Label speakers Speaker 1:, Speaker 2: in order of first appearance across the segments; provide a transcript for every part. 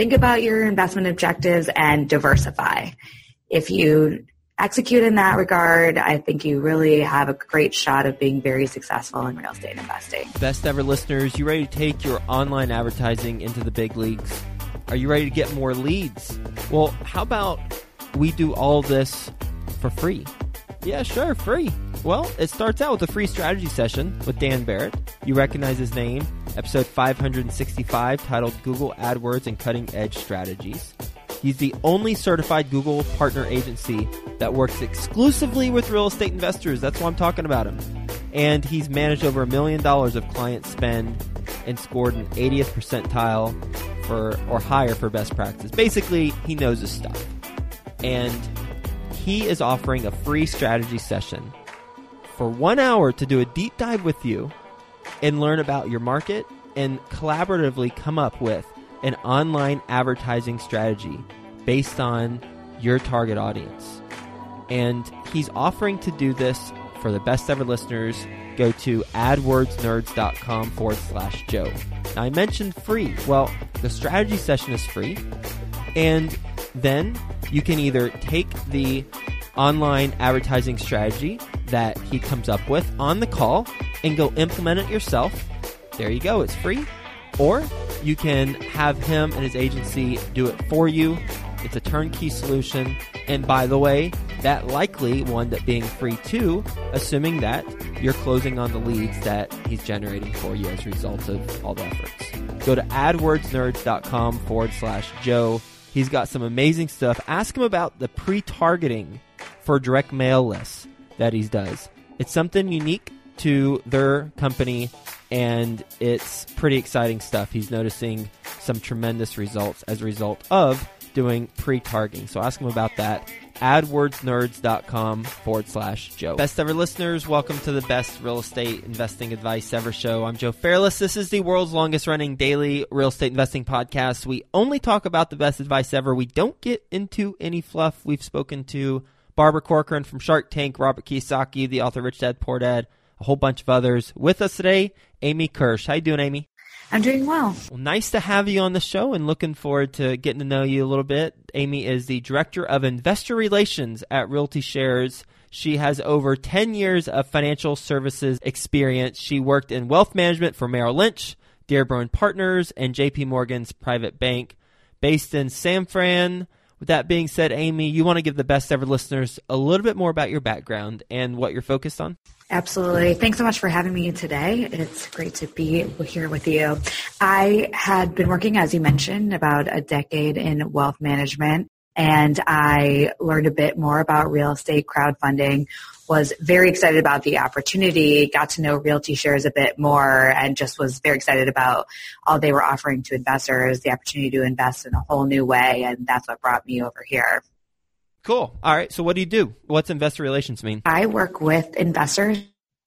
Speaker 1: think about your investment objectives and diversify. If you execute in that regard, I think you really have a great shot of being very successful in real estate investing.
Speaker 2: Best ever listeners, you ready to take your online advertising into the big leagues? Are you ready to get more leads? Well, how about we do all this for free? Yeah, sure, free. Well, it starts out with a free strategy session with Dan Barrett. You recognize his name, episode 565, titled Google AdWords and Cutting Edge Strategies. He's the only certified Google partner agency that works exclusively with real estate investors. That's why I'm talking about him. And he's managed over a million dollars of client spend and scored an 80th percentile for or higher for best practice. Basically, he knows his stuff. And he is offering a free strategy session for one hour to do a deep dive with you and learn about your market and collaboratively come up with an online advertising strategy based on your target audience. And he's offering to do this for the best ever listeners. Go to adwordsnerds.com forward slash Joe. Now, I mentioned free. Well, the strategy session is free. And then you can either take the online advertising strategy that he comes up with on the call and go implement it yourself. There you go, it's free. Or you can have him and his agency do it for you. It's a turnkey solution. And by the way, that likely one up being free too, assuming that you're closing on the leads that he's generating for you as a result of all the efforts. Go to adwordsnerds.com forward slash Joe. He's got some amazing stuff. Ask him about the pre targeting for direct mail lists that he does. It's something unique to their company and it's pretty exciting stuff. He's noticing some tremendous results as a result of doing pre-targeting. So ask him about that. AdWordsNerds.com forward slash Joe. Best ever listeners, welcome to the best real estate investing advice ever show. I'm Joe Fairless. This is the world's longest running daily real estate investing podcast. We only talk about the best advice ever. We don't get into any fluff. We've spoken to Barbara Corcoran from Shark Tank, Robert Kiyosaki, the author Rich Dad Poor Dad, a whole bunch of others. With us today, Amy Kirsch. How you doing, Amy?
Speaker 1: I'm doing well.
Speaker 2: Well, nice to have you on the show and looking forward to getting to know you a little bit. Amy is the Director of Investor Relations at Realty Shares. She has over 10 years of financial services experience. She worked in wealth management for Merrill Lynch, Dearborn Partners, and JP Morgan's private bank. Based in San Fran, with that being said, Amy, you want to give the best ever listeners a little bit more about your background and what you're focused on?
Speaker 1: Absolutely. Thanks so much for having me today. It's great to be here with you. I had been working, as you mentioned, about a decade in wealth management and I learned a bit more about real estate crowdfunding, was very excited about the opportunity, got to know Realty Shares a bit more, and just was very excited about all they were offering to investors, the opportunity to invest in a whole new way, and that's what brought me over here.
Speaker 2: Cool. All right. So what do you do? What's investor relations mean?
Speaker 1: I work with investors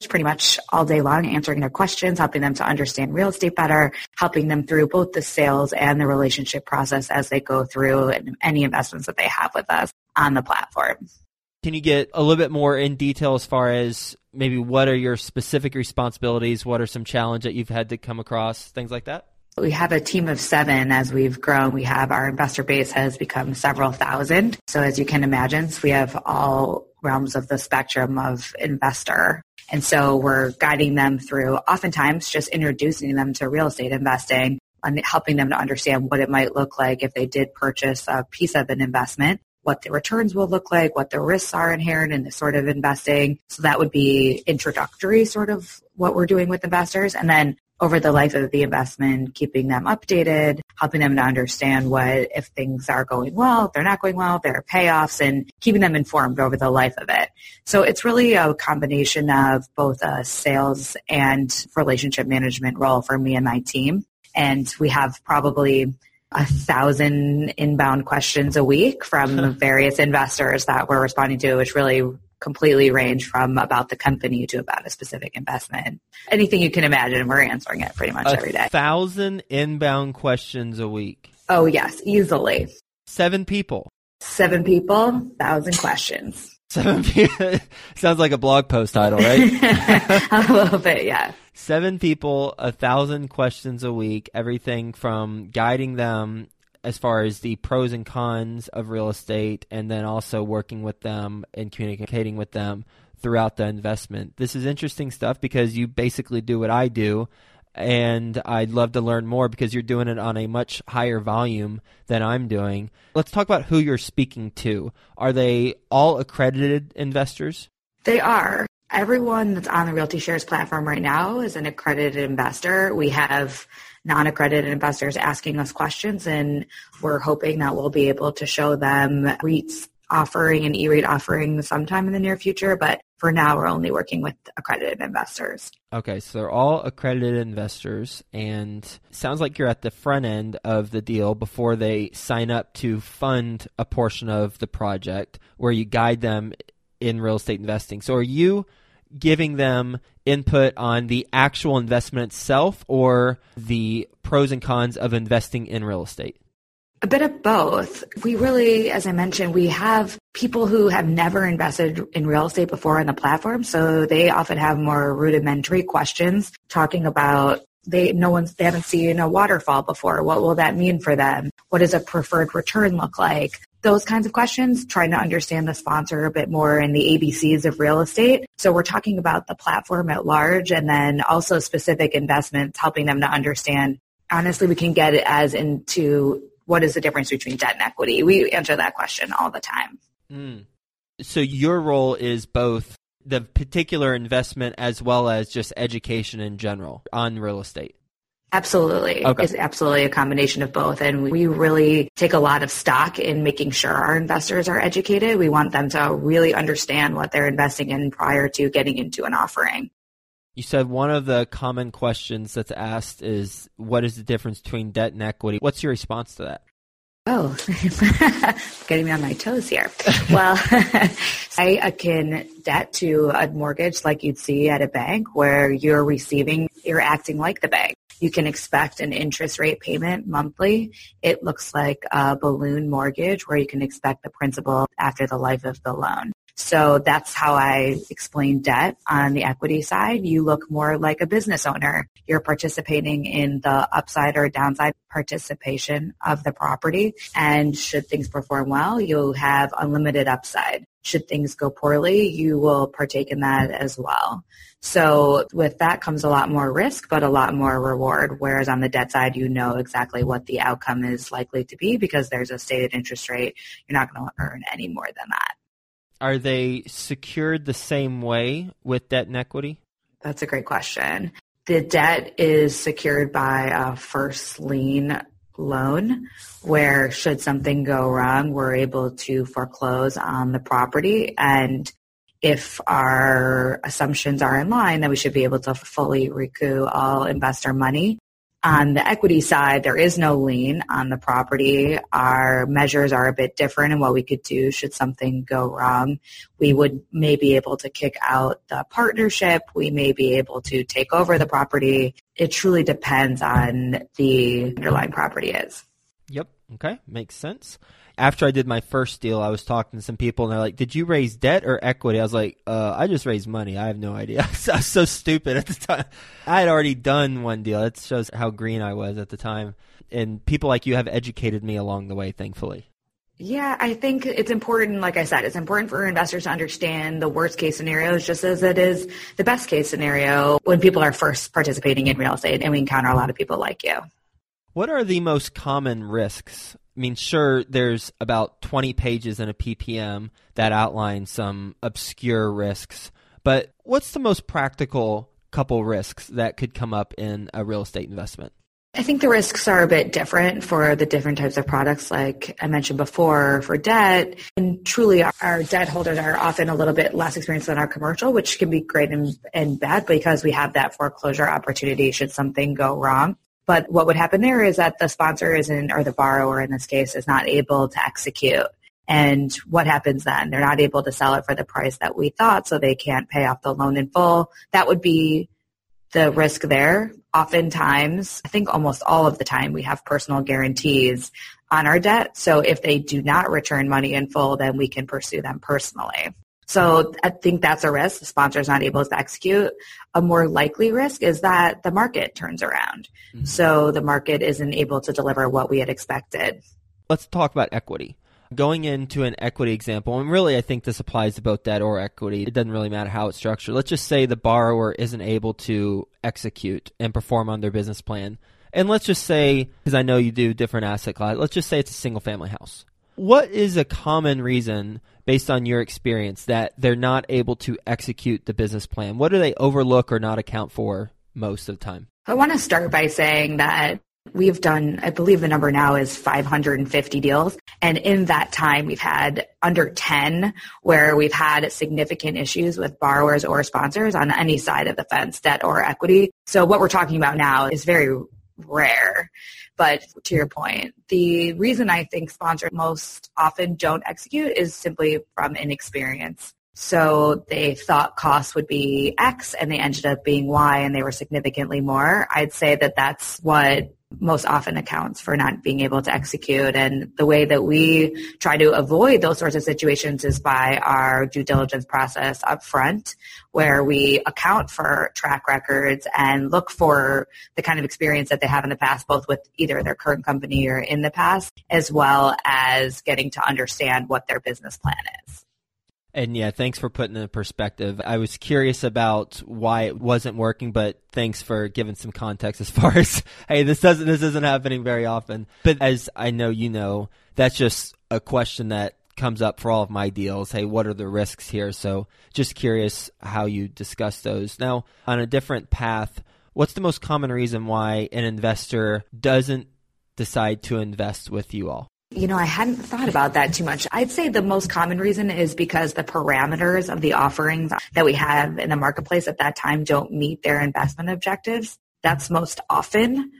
Speaker 1: pretty much all day long, answering their questions, helping them to understand real estate better, helping them through both the sales and the relationship process as they go through any investments that they have with us on the platform.
Speaker 2: Can you get a little bit more in detail as far as maybe what are your specific responsibilities? What are some challenges that you've had to come across? Things like that?
Speaker 1: We have a team of seven as we've grown. We have our investor base has become several thousand. So as you can imagine, we have all realms of the spectrum of investor. And so we're guiding them through oftentimes just introducing them to real estate investing and helping them to understand what it might look like if they did purchase a piece of an investment what the returns will look like, what the risks are inherent in this sort of investing. So that would be introductory sort of what we're doing with investors. And then over the life of the investment, keeping them updated, helping them to understand what if things are going well, if they're not going well, their payoffs, and keeping them informed over the life of it. So it's really a combination of both a sales and relationship management role for me and my team. And we have probably a thousand inbound questions a week from various investors that we're responding to, which really completely range from about the company to about a specific investment. Anything you can imagine, we're answering it pretty much
Speaker 2: a
Speaker 1: every day.
Speaker 2: Thousand inbound questions a week.
Speaker 1: Oh yes, easily.
Speaker 2: Seven people.
Speaker 1: Seven people, thousand questions.
Speaker 2: Seven people. Sounds like a blog post title, right?
Speaker 1: a little bit, yeah.
Speaker 2: Seven people, a thousand questions a week, everything from guiding them as far as the pros and cons of real estate and then also working with them and communicating with them throughout the investment. This is interesting stuff because you basically do what I do and I'd love to learn more because you're doing it on a much higher volume than I'm doing. Let's talk about who you're speaking to. Are they all accredited investors?
Speaker 1: They are. Everyone that's on the Realty Shares platform right now is an accredited investor. We have non-accredited investors asking us questions and we're hoping that we'll be able to show them REITs offering and E-REIT offering sometime in the near future, but for now we're only working with accredited investors.
Speaker 2: Okay, so they're all accredited investors and sounds like you're at the front end of the deal before they sign up to fund a portion of the project where you guide them in real estate investing. So are you giving them input on the actual investment itself or the pros and cons of investing in real estate?
Speaker 1: A bit of both. We really, as I mentioned, we have people who have never invested in real estate before on the platform. So they often have more rudimentary questions talking about they no one's they haven't seen a waterfall before. What will that mean for them? What does a preferred return look like? Those kinds of questions, trying to understand the sponsor a bit more in the ABCs of real estate. So we're talking about the platform at large and then also specific investments, helping them to understand. Honestly, we can get it as into what is the difference between debt and equity? We answer that question all the time.
Speaker 2: Mm. So your role is both the particular investment as well as just education in general on real estate.
Speaker 1: Absolutely. Okay. It's absolutely a combination of both. And we really take a lot of stock in making sure our investors are educated. We want them to really understand what they're investing in prior to getting into an offering.
Speaker 2: You said one of the common questions that's asked is what is the difference between debt and equity? What's your response to that?
Speaker 1: Oh, getting me on my toes here. well, I akin debt to a mortgage like you'd see at a bank where you're receiving, you're acting like the bank. You can expect an interest rate payment monthly. It looks like a balloon mortgage where you can expect the principal after the life of the loan. So that's how I explain debt on the equity side. You look more like a business owner. You're participating in the upside or downside participation of the property. And should things perform well, you'll have unlimited upside. Should things go poorly, you will partake in that as well. So with that comes a lot more risk, but a lot more reward. Whereas on the debt side, you know exactly what the outcome is likely to be because there's a stated interest rate. You're not going to earn any more than that
Speaker 2: are they secured the same way with debt and equity?
Speaker 1: That's a great question. The debt is secured by a first lien loan where should something go wrong, we're able to foreclose on the property. And if our assumptions are in line, then we should be able to fully recoup all investor money. On the equity side, there is no lien on the property. Our measures are a bit different in what we could do should something go wrong. We would may be able to kick out the partnership. We may be able to take over the property. It truly depends on the underlying property is.
Speaker 2: Yep. Okay. Makes sense after I did my first deal, I was talking to some people, and they're like, "Did you raise debt or equity?" I was like, uh, "I just raised money. I have no idea." I was so stupid at the time. I had already done one deal. It shows how green I was at the time. And people like you have educated me along the way, thankfully.
Speaker 1: Yeah, I think it's important, like I said, it's important for investors to understand the worst case scenarios just as it is the best case scenario when people are first participating in real estate and we encounter a lot of people like you.
Speaker 2: What are the most common risks I mean, sure, there's about 20 pages in a PPM that outline some obscure risks, but what's the most practical couple risks that could come up in a real estate investment?
Speaker 1: I think the risks are a bit different for the different types of products, like I mentioned before, for debt. And truly, our debt holders are often a little bit less experienced than our commercial, which can be great and, and bad because we have that foreclosure opportunity should something go wrong. But what would happen there is that the sponsor isn't, or the borrower in this case, is not able to execute. And what happens then? They're not able to sell it for the price that we thought, so they can't pay off the loan in full. That would be the risk there. Oftentimes, I think almost all of the time, we have personal guarantees on our debt. So if they do not return money in full, then we can pursue them personally. So I think that's a risk. The sponsor is not able to execute. A more likely risk is that the market turns around. Mm-hmm. So the market isn't able to deliver what we had expected.
Speaker 2: Let's talk about equity. Going into an equity example, and really I think this applies to both debt or equity. It doesn't really matter how it's structured. Let's just say the borrower isn't able to execute and perform on their business plan. And let's just say, because I know you do different asset class, let's just say it's a single family house. What is a common reason, based on your experience, that they're not able to execute the business plan? What do they overlook or not account for most of the time?
Speaker 1: I want to start by saying that We've done, I believe the number now is 550 deals. And in that time, we've had under 10 where we've had significant issues with borrowers or sponsors on any side of the fence, debt or equity. So what we're talking about now is very rare. But to your point, the reason I think sponsors most often don't execute is simply from inexperience. So they thought costs would be X and they ended up being Y and they were significantly more. I'd say that that's what most often accounts for not being able to execute. And the way that we try to avoid those sorts of situations is by our due diligence process up front, where we account for track records and look for the kind of experience that they have in the past, both with either their current company or in the past, as well as getting to understand what their business plan is.
Speaker 2: And yeah, thanks for putting in perspective. I was curious about why it wasn't working, but thanks for giving some context as far as hey, this doesn't this isn't happening very often. But as I know you know, that's just a question that comes up for all of my deals. Hey, what are the risks here? So just curious how you discuss those. Now, on a different path, what's the most common reason why an investor doesn't decide to invest with you all?
Speaker 1: You know, I hadn't thought about that too much. I'd say the most common reason is because the parameters of the offerings that we have in the marketplace at that time don't meet their investment objectives. That's most often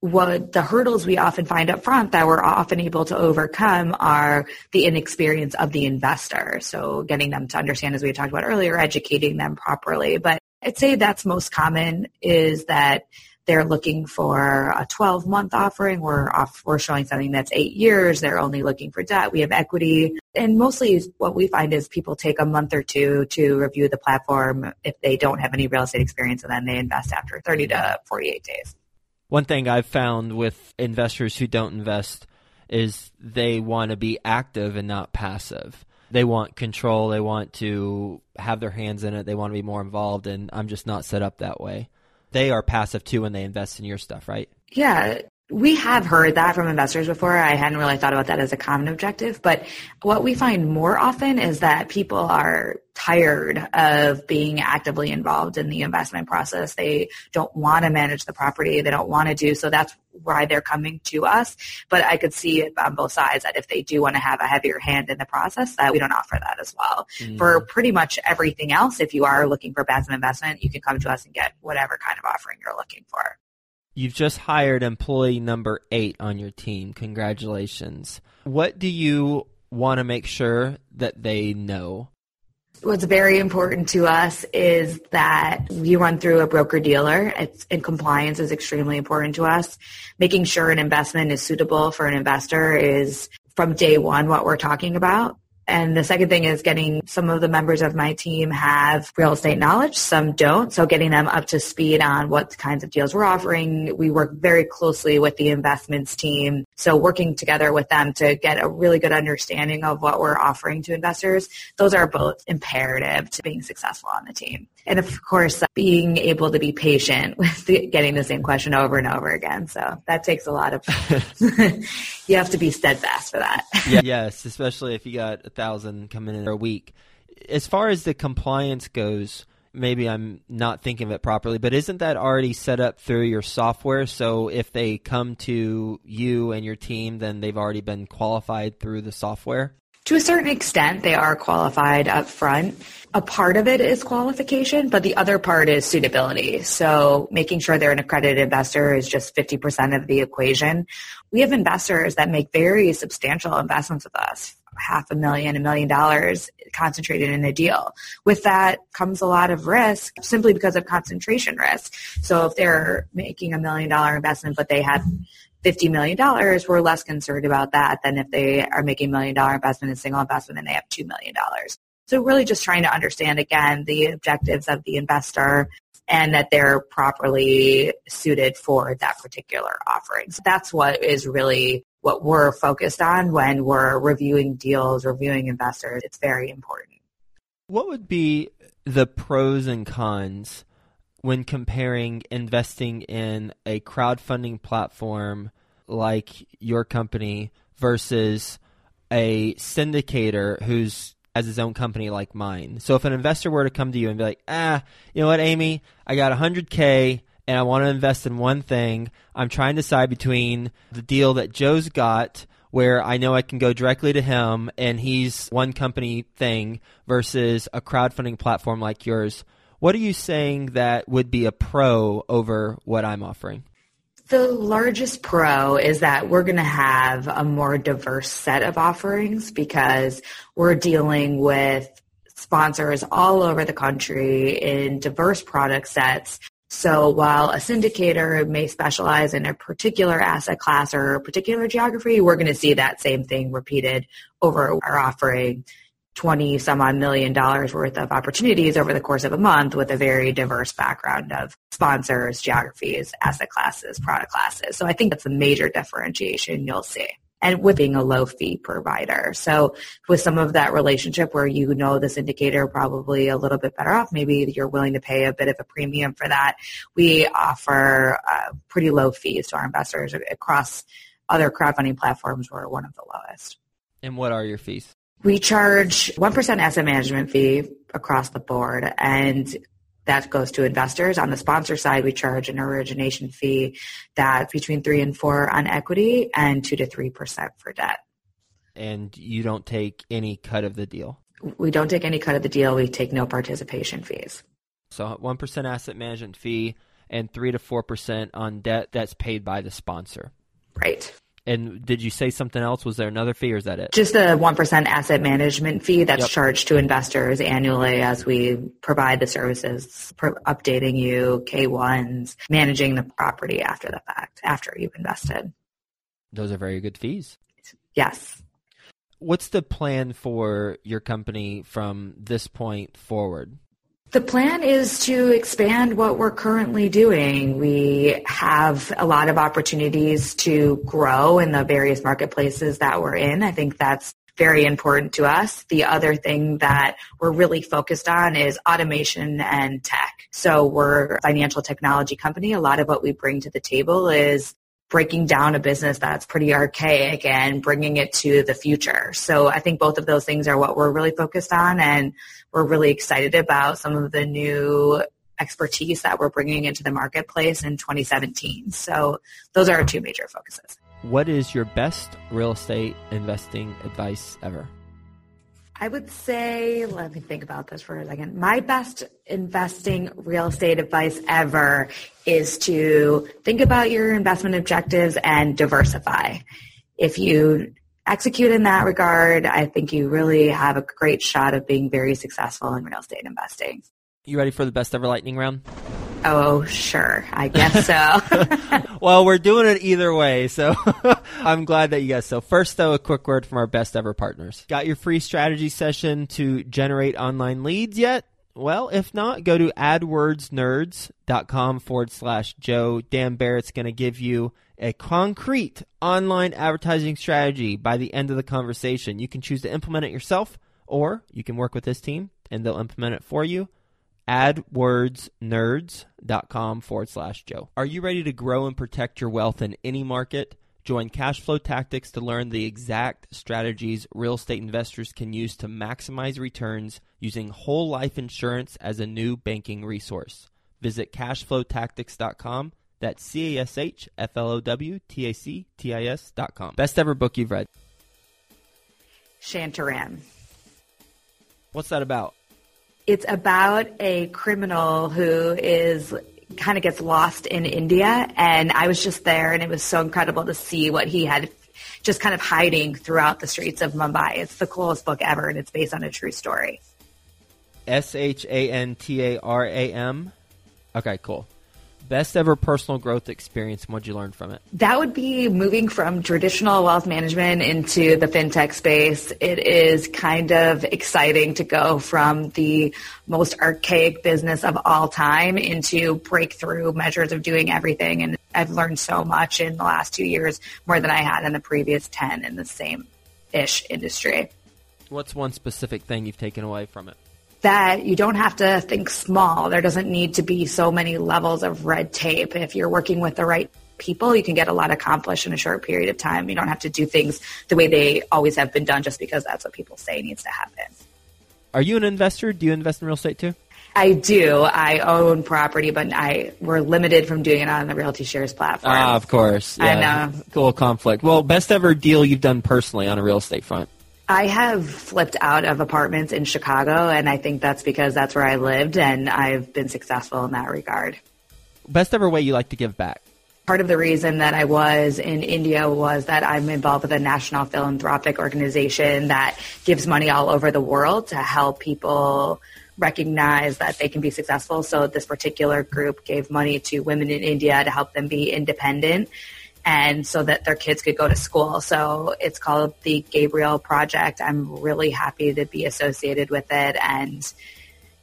Speaker 1: what the hurdles we often find up front that we're often able to overcome are the inexperience of the investor. So getting them to understand, as we talked about earlier, educating them properly. But I'd say that's most common is that they're looking for a 12 month offering. We're off, we're showing something that's eight years. They're only looking for debt. We have equity. And mostly what we find is people take a month or two to review the platform if they don't have any real estate experience and then they invest after 30 to 48 days.
Speaker 2: One thing I've found with investors who don't invest is they want to be active and not passive. They want control. They want to have their hands in it. They want to be more involved. And I'm just not set up that way they are passive too when they invest in your stuff, right?
Speaker 1: Yeah. We have heard that from investors before. I hadn't really thought about that as a common objective, but what we find more often is that people are tired of being actively involved in the investment process. They don't want to manage the property. They don't want to do so. That's why they're coming to us. But I could see it on both sides that if they do want to have a heavier hand in the process, that we don't offer that as well. Mm. For pretty much everything else, if you are looking for passive investment, you can come to us and get whatever kind of offering you're looking for.
Speaker 2: You've just hired employee number eight on your team. Congratulations. What do you want to make sure that they know?
Speaker 1: What's very important to us is that we run through a broker dealer and compliance is extremely important to us. Making sure an investment is suitable for an investor is from day one what we're talking about. And the second thing is getting some of the members of my team have real estate knowledge, some don't. So getting them up to speed on what kinds of deals we're offering. We work very closely with the investments team. So working together with them to get a really good understanding of what we're offering to investors. Those are both imperative to being successful on the team. And of course, being able to be patient with the, getting the same question over and over again. So that takes a lot of, you have to be steadfast for that.
Speaker 2: Yeah, yes, especially if you got a thousand coming in a week. As far as the compliance goes, maybe I'm not thinking of it properly, but isn't that already set up through your software? So if they come to you and your team, then they've already been qualified through the software?
Speaker 1: To a certain extent, they are qualified up front. A part of it is qualification, but the other part is suitability. So making sure they're an accredited investor is just 50% of the equation. We have investors that make very substantial investments with us, half a million, a million dollars concentrated in a deal. With that comes a lot of risk simply because of concentration risk. So if they're making a million dollar investment, but they have $50 million, we're less concerned about that than if they are making a million dollar investment in single investment and they have $2 million. So really just trying to understand again the objectives of the investor and that they're properly suited for that particular offering. So that's what is really what we're focused on when we're reviewing deals, reviewing investors. It's very important.
Speaker 2: What would be the pros and cons when comparing investing in a crowdfunding platform like your company versus a syndicator who's has his own company like mine. So if an investor were to come to you and be like, ah, you know what, Amy, I got 100K and I want to invest in one thing. I'm trying to decide between the deal that Joe's got where I know I can go directly to him and he's one company thing versus a crowdfunding platform like yours. What are you saying that would be a pro over what I'm offering?
Speaker 1: The largest pro is that we're going to have a more diverse set of offerings because we're dealing with sponsors all over the country in diverse product sets. So while a syndicator may specialize in a particular asset class or a particular geography, we're going to see that same thing repeated over our offering 20 some odd million dollars worth of opportunities over the course of a month with a very diverse background of sponsors, geographies, asset classes, product classes. So I think that's a major differentiation you'll see. And with being a low fee provider. So with some of that relationship where you know this syndicator probably a little bit better off, maybe you're willing to pay a bit of a premium for that. We offer uh, pretty low fees to our investors across other crowdfunding platforms. We're one of the lowest.
Speaker 2: And what are your fees?
Speaker 1: We charge 1% asset management fee across the board and that goes to investors. On the sponsor side, we charge an origination fee that's between three and four on equity and two to three percent for debt.
Speaker 2: And you don't take any cut of the deal.
Speaker 1: We don't take any cut of the deal. We take no participation fees.
Speaker 2: So one percent asset management fee and three to four percent on debt that's paid by the sponsor.
Speaker 1: Right.
Speaker 2: And did you say something else? Was there another fee or is that it?
Speaker 1: Just a 1% asset management fee that's yep. charged to investors annually as we provide the services, updating you, K1s, managing the property after the fact, after you've invested.
Speaker 2: Those are very good fees.
Speaker 1: Yes.
Speaker 2: What's the plan for your company from this point forward?
Speaker 1: The plan is to expand what we're currently doing. We have a lot of opportunities to grow in the various marketplaces that we're in. I think that's very important to us. The other thing that we're really focused on is automation and tech. So we're a financial technology company. A lot of what we bring to the table is breaking down a business that's pretty archaic and bringing it to the future. So I think both of those things are what we're really focused on and we're really excited about some of the new expertise that we're bringing into the marketplace in 2017. So those are our two major focuses.
Speaker 2: What is your best real estate investing advice ever?
Speaker 1: I would say, let me think about this for a second. My best investing real estate advice ever is to think about your investment objectives and diversify. If you execute in that regard, I think you really have a great shot of being very successful in real estate investing.
Speaker 2: You ready for the best ever lightning round?
Speaker 1: Oh, sure. I guess so.
Speaker 2: well, we're doing it either way, so I'm glad that you guys. So, first, though, a quick word from our best ever partners. Got your free strategy session to generate online leads yet? Well, if not, go to adwordsnerds.com forward slash Joe. Dan Barrett's going to give you a concrete online advertising strategy by the end of the conversation. You can choose to implement it yourself, or you can work with this team and they'll implement it for you adwordsnerds.com forward slash Joe. Are you ready to grow and protect your wealth in any market? Join Cashflow Tactics to learn the exact strategies real estate investors can use to maximize returns using whole life insurance as a new banking resource. Visit cashflowtactics.com. That's C A S H F L O W T A C T I S dot com. Best ever book you've read?
Speaker 1: Shantaram.
Speaker 2: What's that about?
Speaker 1: It's about a criminal who is kind of gets lost in India. And I was just there and it was so incredible to see what he had just kind of hiding throughout the streets of Mumbai. It's the coolest book ever and it's based on a true story.
Speaker 2: S H A N T A R A M. Okay, cool. Best ever personal growth experience. And what'd you learn from it?
Speaker 1: That would be moving from traditional wealth management into the fintech space. It is kind of exciting to go from the most archaic business of all time into breakthrough measures of doing everything and I've learned so much in the last two years, more than I had in the previous 10 in the same ish industry.
Speaker 2: What's one specific thing you've taken away from it?
Speaker 1: That you don't have to think small. There doesn't need to be so many levels of red tape. If you're working with the right people, you can get a lot accomplished in a short period of time. You don't have to do things the way they always have been done just because that's what people say needs to happen.
Speaker 2: Are you an investor? Do you invest in real estate too?
Speaker 1: I do. I own property, but I we're limited from doing it on the Realty Shares platform.
Speaker 2: Ah, of course.
Speaker 1: Yeah. I know.
Speaker 2: Cool conflict. Well, best ever deal you've done personally on a real estate front?
Speaker 1: I have flipped out of apartments in Chicago, and I think that's because that's where I lived, and I've been successful in that regard.
Speaker 2: Best ever way you like to give back?
Speaker 1: Part of the reason that I was in India was that I'm involved with a national philanthropic organization that gives money all over the world to help people recognize that they can be successful. So this particular group gave money to women in India to help them be independent and so that their kids could go to school. So it's called the Gabriel Project. I'm really happy to be associated with it and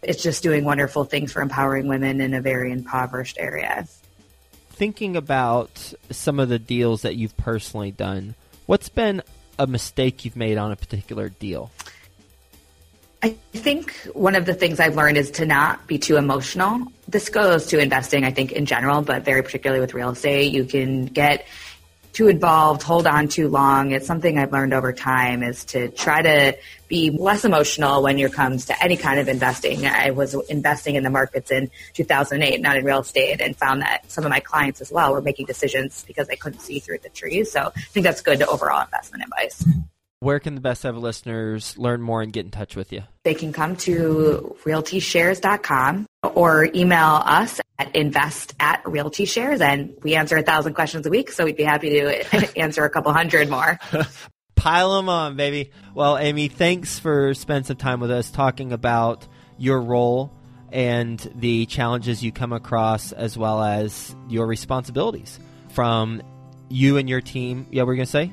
Speaker 1: it's just doing wonderful things for empowering women in a very impoverished area.
Speaker 2: Thinking about some of the deals that you've personally done, what's been a mistake you've made on a particular deal?
Speaker 1: I think one of the things I've learned is to not be too emotional. This goes to investing, I think, in general, but very particularly with real estate. You can get too involved, hold on too long. It's something I've learned over time is to try to be less emotional when it comes to any kind of investing. I was investing in the markets in 2008, not in real estate, and found that some of my clients as well were making decisions because they couldn't see through the trees. So I think that's good overall investment advice
Speaker 2: where can the best ever listeners learn more and get in touch with you?
Speaker 1: They can come to realtyshares.com or email us at invest at realtyshares and we answer a thousand questions a week. So we'd be happy to answer a couple hundred more.
Speaker 2: Pile them on, baby. Well, Amy, thanks for spending some time with us talking about your role and the challenges you come across as well as your responsibilities from you and your team. Yeah, we're going to say?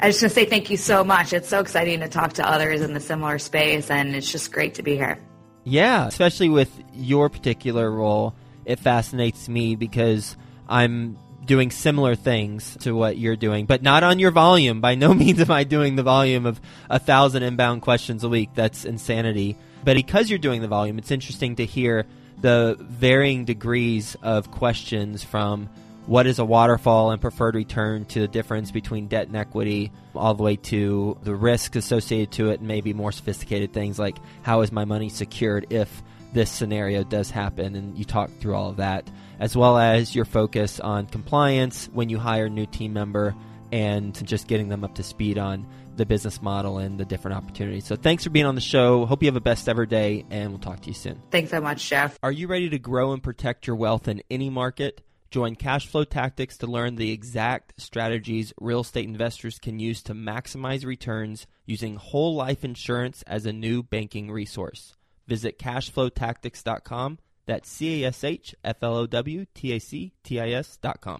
Speaker 1: I just want to say thank you so much. It's so exciting to talk to others in the similar space, and it's just great to be here.
Speaker 2: Yeah, especially with your particular role, it fascinates me because I'm doing similar things to what you're doing, but not on your volume. By no means am I doing the volume of a thousand inbound questions a week. That's insanity. But because you're doing the volume, it's interesting to hear the varying degrees of questions from what is a waterfall and preferred return to the difference between debt and equity, all the way to the risk associated to it, and maybe more sophisticated things like how is my money secured if this scenario does happen, and you talk through all of that, as well as your focus on compliance when you hire a new team member and just getting them up to speed on the business model and the different opportunities. So thanks for being on the show. Hope you have a best ever day, and we'll talk to you soon.
Speaker 1: Thanks so much, Jeff.
Speaker 2: Are you ready to grow and protect your wealth in any market? Join Cashflow Tactics to learn the exact strategies real estate investors can use to maximize returns using whole life insurance as a new banking resource. Visit cashflowtactics.com. That's C A S H F L O W T A C T I S.com.